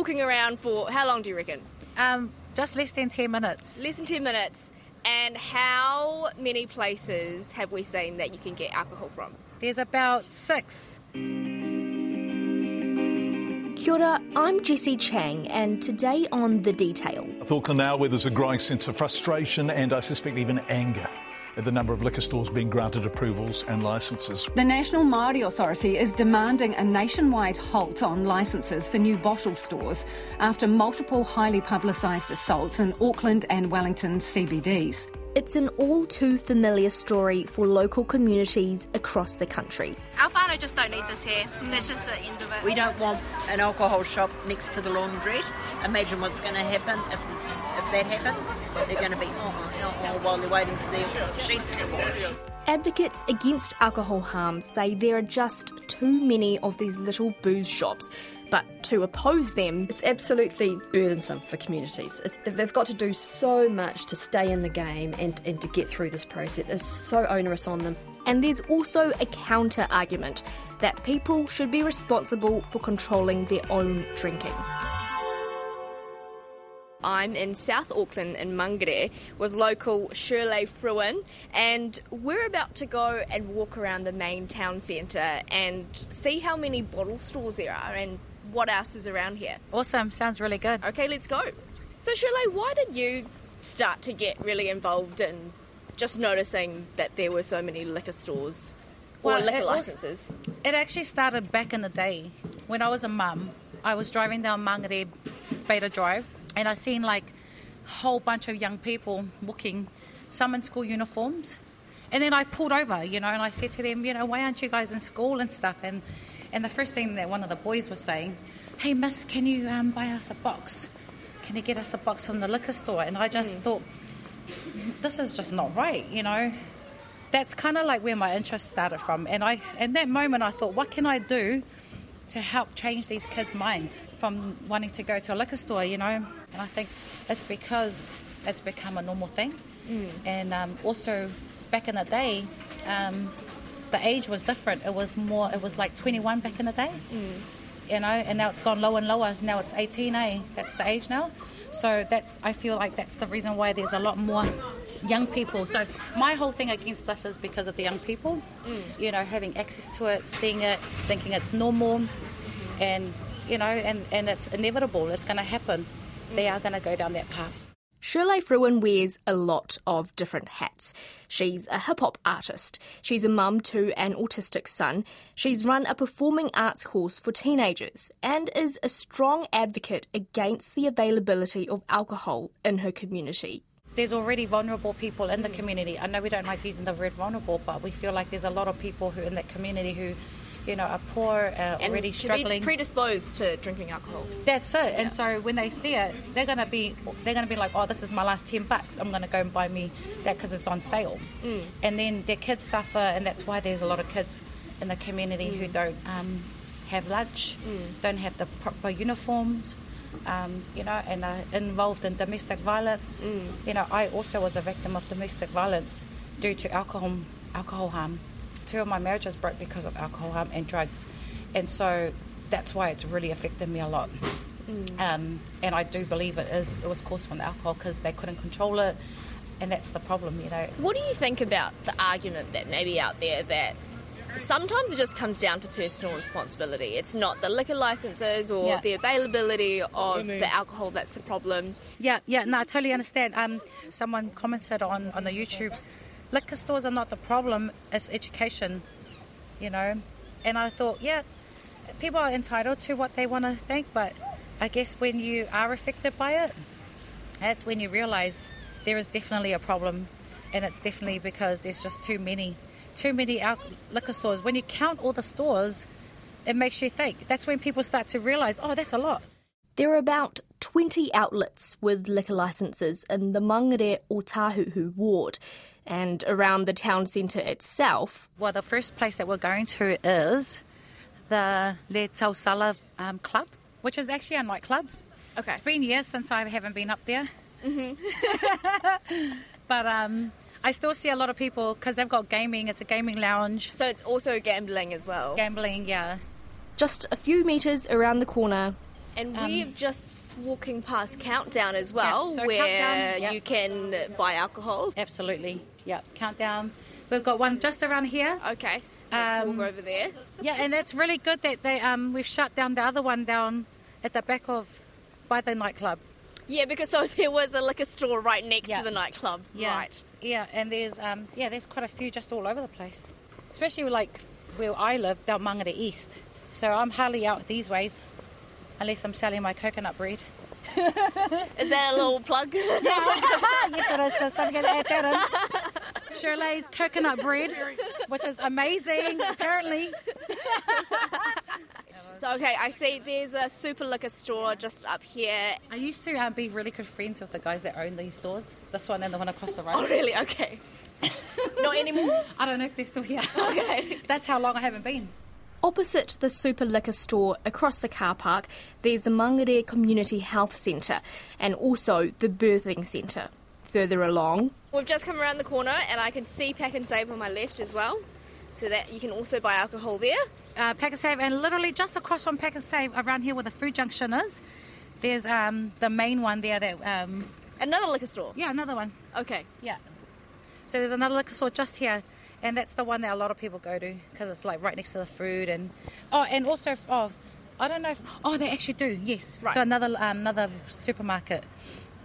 walking around for how long do you reckon? Um, just less than 10 minutes. Less than 10 minutes. And how many places have we seen that you can get alcohol from? There's about six. Kia ora, I'm Jessie Chiang, and today on The Detail. Auckland now, where there's a growing sense of frustration and I suspect even anger at the number of liquor stores being granted approvals and licences. The National Māori Authority is demanding a nationwide halt on licences for new bottle stores after multiple highly publicised assaults in Auckland and Wellington CBDs. It's an all too familiar story for local communities across the country. Our whānau just don't need this here. That's just the end of it. We don't want an alcohol shop next to the laundrette. Imagine what's going to happen if, this, if that happens. They're going to be oh, oh, oh, while they're waiting for their sheets to wash. Advocates against alcohol harm say there are just too many of these little booze shops. But to oppose them, It's absolutely burdensome for communities. It's, they've got to do so much to stay in the game and, and to get through this process. It's so onerous on them. and there's also a counter argument that people should be responsible for controlling their own drinking. I'm in South Auckland in Mangere with local Shirley Fruin, and we're about to go and walk around the main town centre and see how many bottle stores there are and what else is around here. Awesome, sounds really good. Okay, let's go. So, Shirley, why did you start to get really involved in just noticing that there were so many liquor stores or Well, liquor it was- licenses? It actually started back in the day when I was a mum. I was driving down Mangere Bader Drive and I seen like a whole bunch of young people walking, some in school uniforms. And then I pulled over, you know, and I said to them, you know, why aren't you guys in school and stuff? And and the first thing that one of the boys was saying, hey, miss, can you um, buy us a box? Can you get us a box from the liquor store? And I just thought, this is just not right, you know that's kind of like where my interest started from. And I, in that moment, I thought, what can I do to help change these kids' minds from wanting to go to a liquor store, you know? And I think it's because it's become a normal thing. And um, also, back in the day, um, the age was different. It was more, it was like 21 back in the day. You know, and now it's gone lower and lower. Now it's 18, eh? That's the age now. So that's, I feel like that's the reason why there's a lot more young people. So my whole thing against this is because of the young people. Mm. You know, having access to it, seeing it, thinking it's normal, and you know, and and it's inevitable. It's going to happen. Mm. They are going to go down that path. Shirley Fruin wears a lot of different hats. She's a hip hop artist. She's a mum to an autistic son. She's run a performing arts course for teenagers and is a strong advocate against the availability of alcohol in her community. There's already vulnerable people in the community. I know we don't like using the word vulnerable, but we feel like there's a lot of people who in that community who, you know, are poor, uh, And already struggling. predisposed to drinking alcohol. That's it. And so when they see it, they're gonna be they're gonna be like, oh, this is my last ten bucks. I'm gonna go and buy me that because it's on sale. And then their kids suffer, and that's why there's a lot of kids in the community who don't um, have lunch, don't have the proper uniforms. Um, you know, and are involved in domestic violence. You know, I also was a victim of domestic violence due to alcohol alcohol harm. Two of my marriages broke because of alcohol harm and drugs, and so that's why it's really affected me a lot. Um, and I do believe it is it was caused from the alcohol because they couldn't control it, and that's the problem. You know, What do you think about the argument that may be out there that sometimes it just comes down to personal responsibility? It's not the liquor licenses or Yeah. the availability of the alcohol that's the problem. Yeah, yeah, no, I totally understand. Um, someone commented on, on the YouTube, liquor stores are not the problem, it's education, you know. And I thought, yeah, people are entitled to what they want to think, but I guess when you are affected by it, that's when you realize there is definitely a problem, and it's definitely because there's just too many, too many al- liquor stores. When you count all the stores, it makes you think. That's when people start to realize, oh, that's a lot. There are about 20 outlets with liquor licenses in the Mangere Otahuhu ward and around the town centre itself. Well, the first place that we're going to is the Le Tausala um, Club, which is actually a nightclub. Okay. It's been years since I haven't been up there. Mm-hmm. but um, I still see a lot of people because they've got gaming. It's a gaming lounge, So it's also gambling as well. gambling. Yeah, Just a few metres around the corner, And we're just walking past Countdown as well, Um, so where Countdown, yeah. you can buy alcohol. Absolutely. Yeah. Countdown. We've got one just around here. Okay, let's Um, walk over there. Yeah, and that's really good that they um we've shut down the other one down at the back of by the nightclub. Yeah, because so there was a liquor store right next Yeah. to the nightclub. Yeah. Right. Yeah, and there's um yeah, there's quite a few just all over the place. Especially like where I live, down Mangere East. So I'm hardly out these ways unless I'm selling my coconut bread. Is that a little plug? yes, it is. So don't forget to add that in. Shirley's coconut bread, which is amazing, apparently. So, okay, I see there's a super liquor store just up here. I used to uh, be really good friends with the guys that own these stores. This one and the one across the road. Oh, really? Okay. Not anymore? I don't know if they're still here. Okay. That's how long I haven't been. Opposite the super liquor store across the car park, there's the Mangere Community Health Centre and also the Birthing Centre. Further along, We've just come around the corner and I can see Pak'nSave on my left as well. So that you can also buy alcohol there. Uh, Pak'nSave, and literally just across from Pak'nSave, around here where the food junction is, there's um, the main one there that, um, Another liquor store. yeah, another one. Okay. Yeah. So there's another liquor store just here, and that's the one that a lot of people go to because it's like right next to the food and oh, and also oh, I don't know if oh they actually do yes. Right. So another um, another supermarket,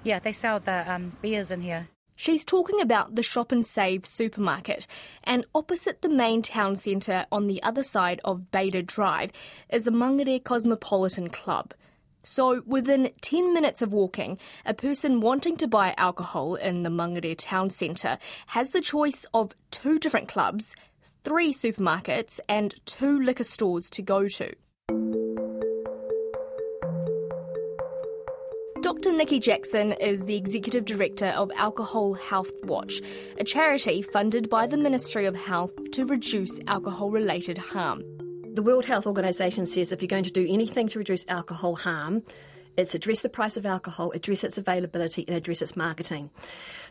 yeah, they sell the um, beers in here. She's talking about the Shop and Save supermarket. And opposite the main town centre on the other side of Bader Drive is the Mangere Cosmopolitan Club. So, within 10 minutes of walking, a person wanting to buy alcohol in the Mangere town centre has the choice of two different clubs, three supermarkets, and two liquor stores to go to. Dr. Nicki Jackson is the Executive Director of Alcohol Health Watch, a charity funded by the Ministry of Health to reduce alcohol related harm. The World Health Organization says if you're going to do anything to reduce alcohol harm, it's address the price of alcohol, address its availability, and address its marketing.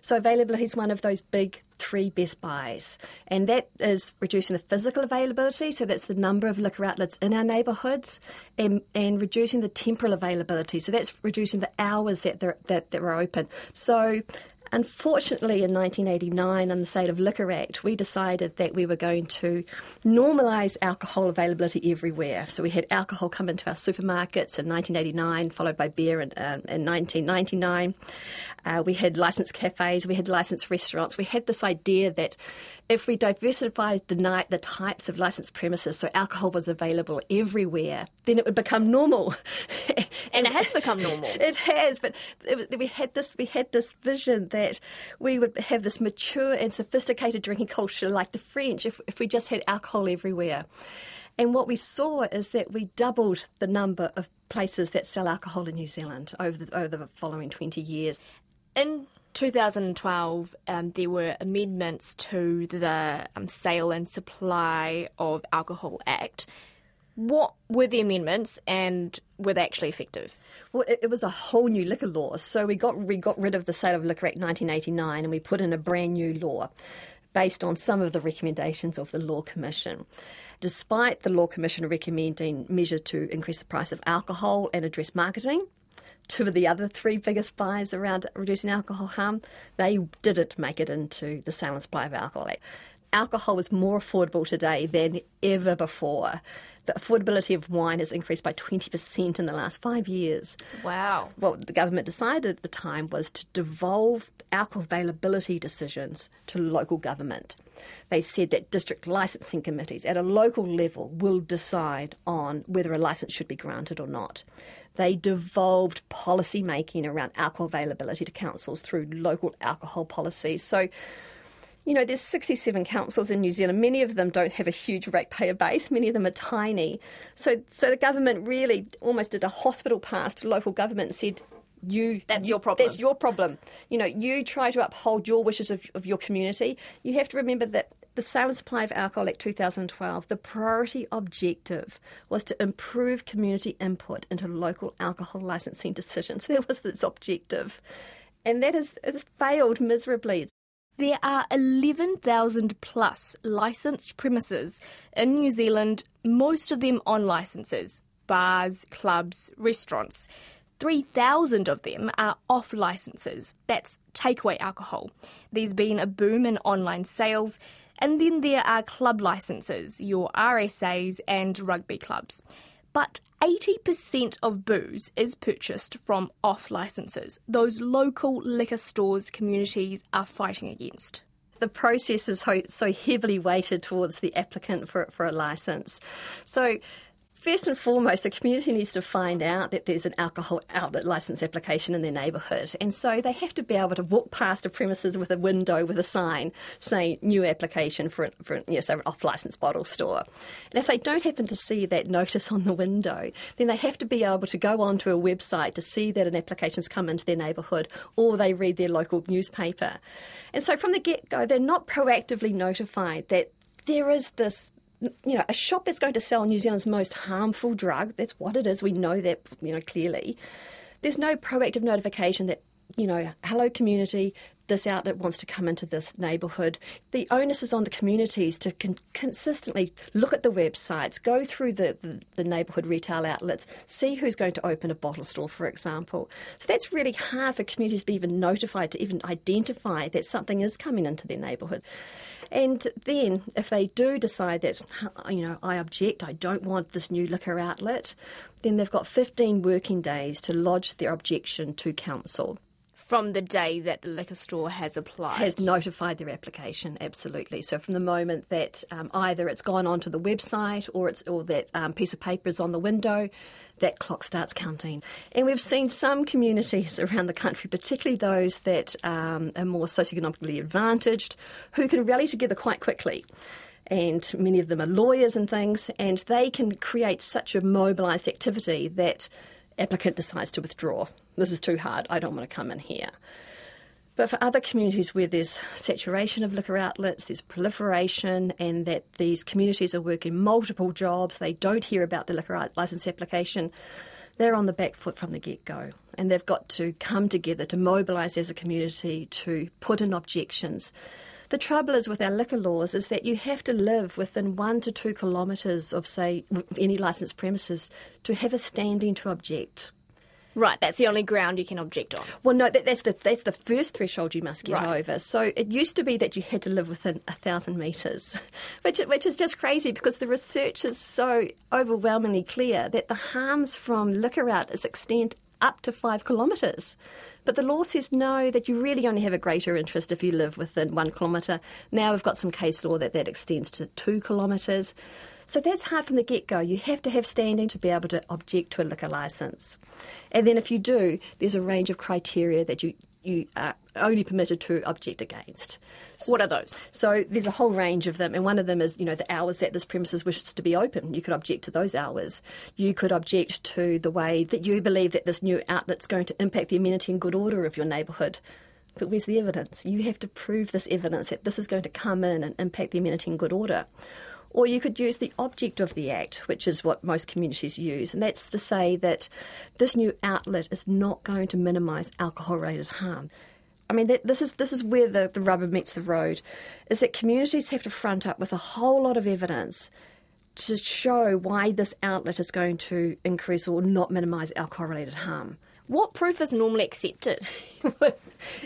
So, availability is one of those big three best buys, and that is reducing the physical availability, so that's the number of liquor outlets in our neighbourhoods, and, and reducing the temporal availability, so that's reducing the hours that that, that we're open. So, Unfortunately, in 1989, on the Sale of Liquor Act, we decided that we were going to normalise alcohol availability everywhere. So we had alcohol come into our supermarkets in 1989, followed by beer in, um, in 1999. Uh, we had licensed cafes, we had licensed restaurants. We had this idea that if we diversified the night, the types of licensed premises, so alcohol was available everywhere, then it would become normal. And it has become normal. It has, but it was, we had this we had this vision that we would have this mature and sophisticated drinking culture like the French if, if we just had alcohol everywhere. And what we saw is that we doubled the number of places that sell alcohol in New Zealand over the, over the following 20 years. In 2012, um, there were amendments to the um, Sale and Supply of Alcohol Act. What were the amendments and were they actually effective? Well, it, it was a whole new liquor law. So we got we got rid of the Sale of Liquor Act 1989 and we put in a brand new law based on some of the recommendations of the Law Commission. Despite the Law Commission recommending measures to increase the price of alcohol and address marketing, two of the other three biggest buys around reducing alcohol harm, they didn't make it into the Sale and Supply of Alcohol Act. Alcohol is more affordable today than ever before. The affordability of wine has increased by 20% in the last five years. Wow. What the government decided at the time was to devolve alcohol availability decisions to local government. They said that district licensing committees at a local level will decide on whether a license should be granted or not. They devolved policy making around alcohol availability to councils through local alcohol policies. So you know, there's 67 councils in New Zealand. Many of them don't have a huge ratepayer base. Many of them are tiny. So, so the government really almost did a hospital pass to local government and said, "You, That's your problem." That's your problem. You know, you try to uphold your wishes of, of your community. You have to remember that the Sale and Supply of Alcohol Act 2012, the priority objective was to improve community input into local alcohol licensing decisions. That was its objective, and that has, has failed miserably. There are 11,000 plus licensed premises in New Zealand, most of them on licenses. bars, clubs, restaurants. 3,000 of them are off licenses. That's takeaway alcohol. There's been a boom in online sales. And then there are club licenses, your RSAs and rugby clubs. But 80% of booze is purchased from off licenses, those local liquor stores communities are fighting against the process is so, heavily weighted towards the applicant for, for a license. So First and foremost, a community needs to find out that there's an alcohol outlet license application in their neighbourhood. And so they have to be able to walk past a premises with a window with a sign saying new application for, for you know, say, an off license bottle store. And if they don't happen to see that notice on the window, then they have to be able to go onto a website to see that an application's come into their neighbourhood or they read their local newspaper. And so from the get go, they're not proactively notified that there is this you know, a shop that's going to sell New Zealand's most harmful drug, that's what it is, we know that, you know, clearly. There's no proactive notification that, you know, hello community, this outlet wants to come into this neighbourhood. The onus is on the communities to con- consistently look at the websites, go through the, the, the, neighbourhood retail outlets, see who's going to open a bottle store, for example. So that's really hard for communities to be even notified to even identify that something is coming into their neighbourhood. And then, if they do decide that, you know, I object, I don't want this new liquor outlet, then they've got 15 working days to lodge their objection to council from the day that the liquor store has applied. Has notified their application, absolutely. So from the moment that um, either it's gone onto the website or it's or that um, piece of paper is on the window, that clock starts counting. And we've seen some communities around the country, particularly those that um, are more socioeconomically advantaged, who can rally together quite quickly and many of them are lawyers and things, and they can create such a mobilised activity that applicant decides to withdraw. This is too hard. I don't want to come in here. But for other communities where there's saturation of liquor outlets, there's proliferation, and that these communities are working multiple jobs, they don't hear about the liquor licence application, they're on the back foot from the get go. And they've got to come together to mobilise as a community to put in objections. The trouble is with our liquor laws is that you have to live within one to two kilometres of, say, any licensed premises to have a standing to object. Right, that's the only ground you can object on. Well, no, that, that's the that's the first threshold you must get right. over. So it used to be that you had to live within a thousand metres, which which is just crazy because the research is so overwhelmingly clear that the harms from liquor outlets extend up to five kilometres. But the law says no, that you really only have a greater interest if you live within one kilometre. Now we've got some case law that that extends to two kilometres. So that's hard from the get go. You have to have standing to be able to object to a liquor licence. And then if you do, there's a range of criteria that you, you are only permitted to object against. What are those? So there's a whole range of them, and one of them is, you know, the hours that this premises wishes to be open. You could object to those hours. You could object to the way that you believe that this new outlet's going to impact the amenity and good order of your neighbourhood. But where's the evidence? You have to prove this evidence that this is going to come in and impact the amenity and good order. Or you could use the object of the Act, which is what most communities use, and that's to say that this new outlet is not going to minimise alcohol related harm. I mean, this is this is where the, the rubber meets the road, is that communities have to front up with a whole lot of evidence to show why this outlet is going to increase or not minimise alcohol related harm. What proof is normally accepted?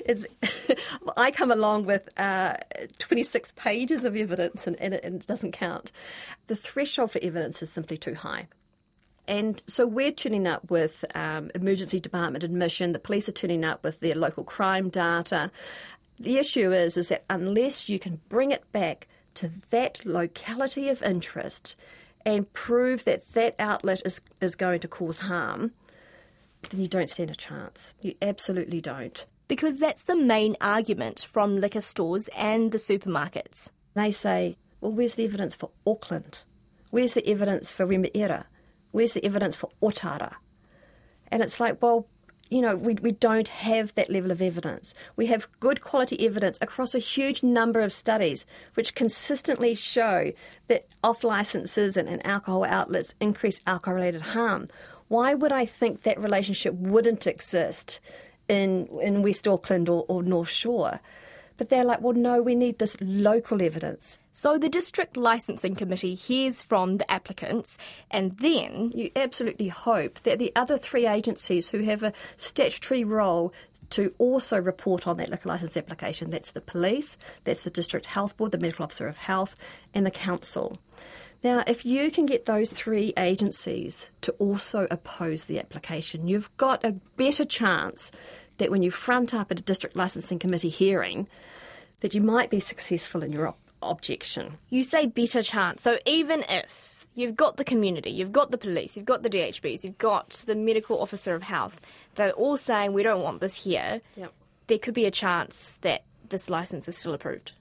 it's, I come along with uh, 26 pages of evidence and, and, it, and it doesn't count. The threshold for evidence is simply too high. And so we're turning up with um, emergency department admission. The police are turning up with their local crime data. The issue is, is that unless you can bring it back to that locality of interest and prove that that outlet is, is going to cause harm, then you don't stand a chance. You absolutely don't. Because that's the main argument from liquor stores and the supermarkets. They say, well, where's the evidence for Auckland? Where's the evidence for Remuera? Where's the evidence for Otara? And it's like, well, you know, we, we don't have that level of evidence. We have good quality evidence across a huge number of studies which consistently show that off licenses and, and alcohol outlets increase alcohol related harm why would I think that relationship wouldn't exist in in West Auckland or, or North Shore? But they're like, well, no, we need this local evidence. So the district licensing committee hears from the applicants and then You absolutely hope that the other three agencies who have a statutory role to also report on that liquor licence application that's the police, that's the district health board, the medical officer of health, and the council. Now, if you can get those three agencies to also oppose the application, you've got a better chance that when you front up at a district licensing committee hearing, that you might be successful in your op- objection. you say better chance. So even if you've got the community, you've got the police, you've got the DHBs, you've got the medical officer of health, they're all saying we don't want this here, Yep. there could be a chance that this license is still approved.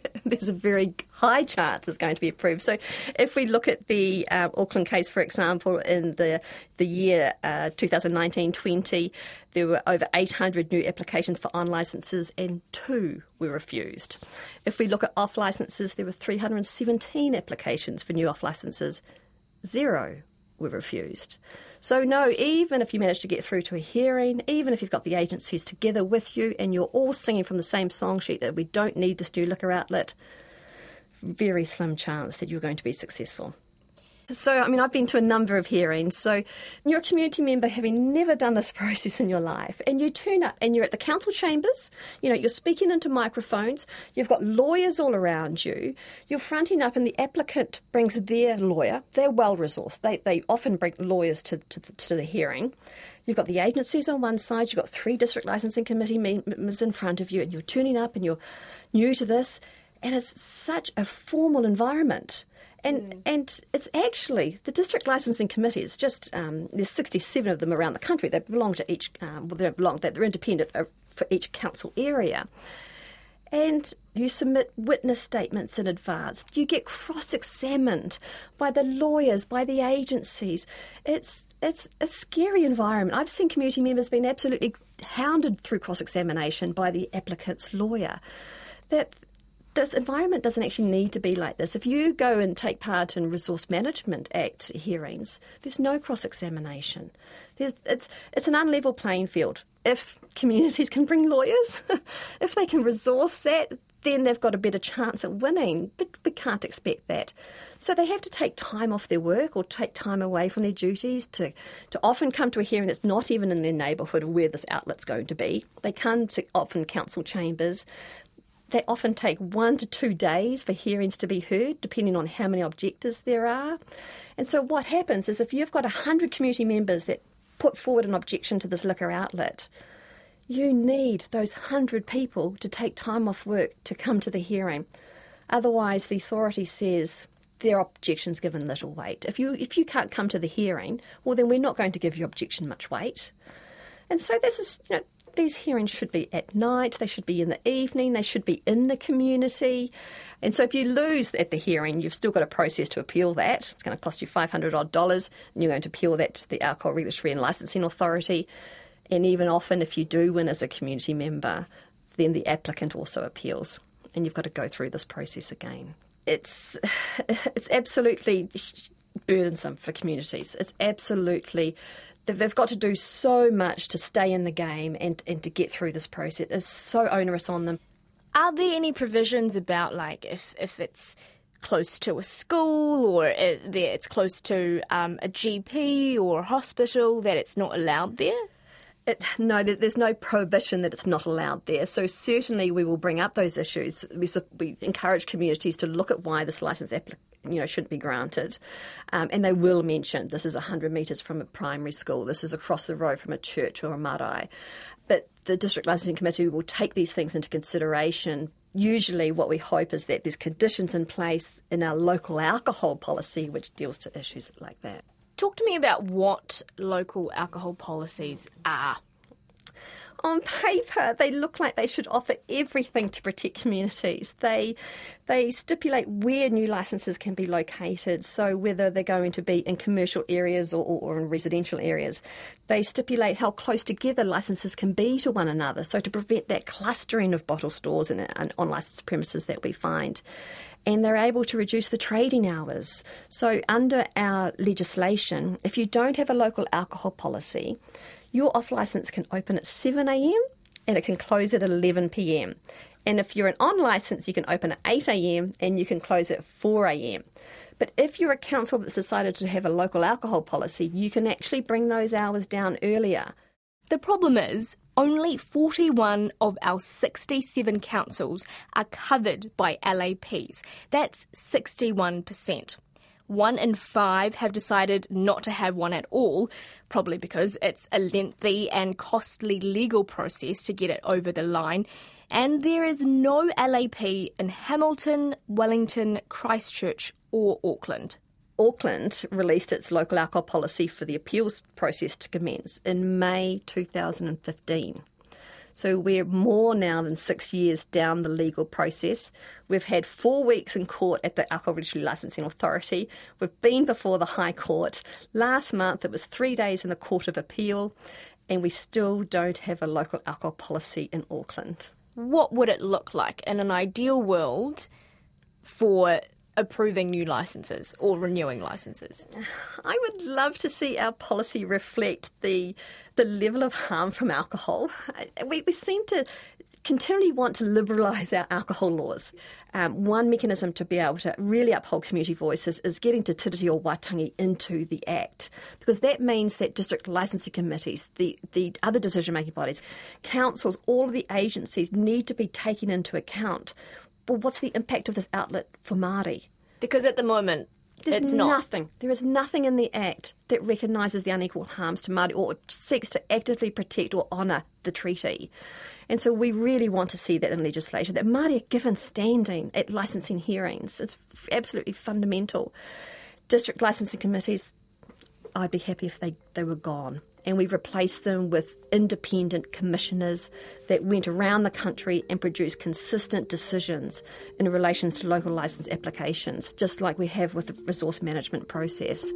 there's a very high chance it's going to be approved. So, if we look at the um, Auckland case, for example, in the the year uh, 2019-20, there were over 800 new applications for on licences, and two were refused. If we look at off licences, there were 317 applications for new off licences, zero were refused. So, no, even if you manage to get through to a hearing, even if you've got the agencies together with you and you're all singing from the same song sheet that we don't need this new liquor outlet, very slim chance that you're going to be successful. So, I mean, I've been to a number of hearings. So, you're a community member having never done this process in your life, and you turn up and you're at the council chambers, you know, you're speaking into microphones, you've got lawyers all around you, you're fronting up, and the applicant brings their lawyer. They're well resourced, they, they often bring lawyers to, to, to the hearing. You've got the agencies on one side, you've got three district licensing committee members in front of you, and you're turning up and you're new to this, and it's such a formal environment. And and it's actually the district licensing committee. It's just um, there's 67 of them around the country. They belong to each. Um, well, they belong. They're independent uh, for each council area. And you submit witness statements in advance. You get cross-examined by the lawyers, by the agencies. It's it's a scary environment. I've seen community members being absolutely hounded through cross-examination by the applicant's lawyer. That this environment doesn't actually need to be like this. If you go and take part in Resource Management Act hearings, there's no cross examination. It's, it's an unlevel playing field. If communities can bring lawyers, if they can resource that, then they've got a better chance at winning. But we can't expect that. So they have to take time off their work or take time away from their duties to, to often come to a hearing that's not even in their neighbourhood of where this outlet's going to be. They come to often council chambers they often take one to two days for hearings to be heard, depending on how many objectors there are. And so, what happens is if you've got 100 community members that put forward an objection to this liquor outlet, you need those 100 people to take time off work to come to the hearing. Otherwise, the authority says their objection's given little weight. If you, if you can't come to the hearing, well, then we're not going to give your objection much weight. And so this is, you know, these hearings should be at night, they should be in the evening, they should be in the community. And so if you lose at the hearing, you've still got a process to appeal that. It's going to cost you 500 odd dollars, and you're going to appeal that to the Alcohol Regulatory and Licensing Authority. And even often, if you do win as a community member, then the applicant also appeals, and you've got to go through this process again. It's, it's absolutely burdensome for communities. It's absolutely they've got to do so much to stay in the game and, and to get through this process. It's so onerous on them. Are there any provisions about like if if it's close to a school or it, it's close to um, a GP or a hospital that it's not allowed there? It, no, there's no prohibition that it's not allowed there. So certainly we will bring up those issues. We, we encourage communities to look at why this license application you know shouldn't be granted, um, and they will mention this is 100 metres from a primary school, this is across the road from a church or a marae. But the district licensing committee will take these things into consideration. Usually, what we hope is that there's conditions in place in our local alcohol policy which deals to issues like that. Talk to me about what local alcohol policies are. On paper, they look like they should offer everything to protect communities. They they stipulate where new licences can be located, so whether they're going to be in commercial areas or, or in residential areas. They stipulate how close together licences can be to one another, so to prevent that clustering of bottle stores and, and on licensed premises that we find and they're able to reduce the trading hours. So, under our legislation, if you don't have a local alcohol policy, your off license can open at 7am and it can close at 11 pm. And if you're an on licence, you can open at 8 am and you can close at 4 am. But if you're a council that's decided to have a local alcohol policy, you can actually bring those hours down earlier. The problem is, only 41 of our 67 councils are covered by LAPs. That's 61%. One in five have decided not to have one at all, probably because it's a lengthy and costly legal process to get it over the line. And there is no LAP in Hamilton, Wellington, Christchurch, or Auckland. Auckland released its local alcohol policy for the appeals process to commence in May 2015. So we're more now than six years down the legal process. We've had four weeks in court at the Alcohol Regulatory Licensing Authority. We've been before the High Court. Last month it was three days in the Court of Appeal, and we still don't have a local alcohol policy in Auckland. What would it look like in an ideal world for approving new licenses or renewing licenses? I would love to see our policy reflect the the level of harm from alcohol. We, we seem to continually want to liberalise our alcohol laws. Um, one mechanism to be able to really uphold community voices is getting Te Tiriti o Waitangi into the Act, because that means that district licensing committees, the, the other decision making bodies, councils, all of the agencies need to be taken into account. But what's the impact of this outlet for Māori? Because at the moment, There's it's not. nothing. There is nothing in the Act that recognises the unequal harms to Māori or seeks to actively protect or honour the treaty. And so we really want to see that in legislation, that Māori are given standing at licensing hearings. It's f- absolutely fundamental. District licensing committees, I'd be happy if they, they were gone. And we replaced them with independent commissioners that went around the country and produced consistent decisions in relation to local licence applications, just like we have with the resource management process.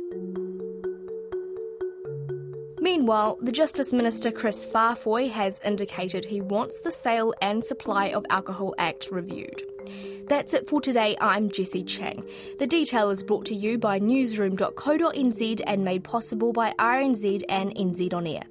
Meanwhile, the Justice Minister Kris Faafoi has indicated he wants the Sale and Supply of Alcohol Act reviewed. That's it for today. I'm Jessie Chiang. The detail is brought to you by newsroom.co.nz and made possible by RNZ and NZ On Air.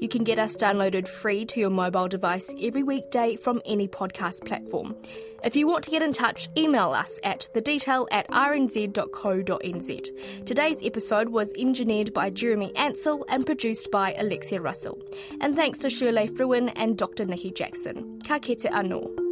You can get us downloaded free to your mobile device every weekday from any podcast platform. If you want to get in touch, email us at thedetail at rnz.co.nz. Today's episode was engineered by Jeremy Ansell and produced by Alexia Russell. And thanks to Shirley Fruin and Dr. Nicki Jackson. Ka kete anō.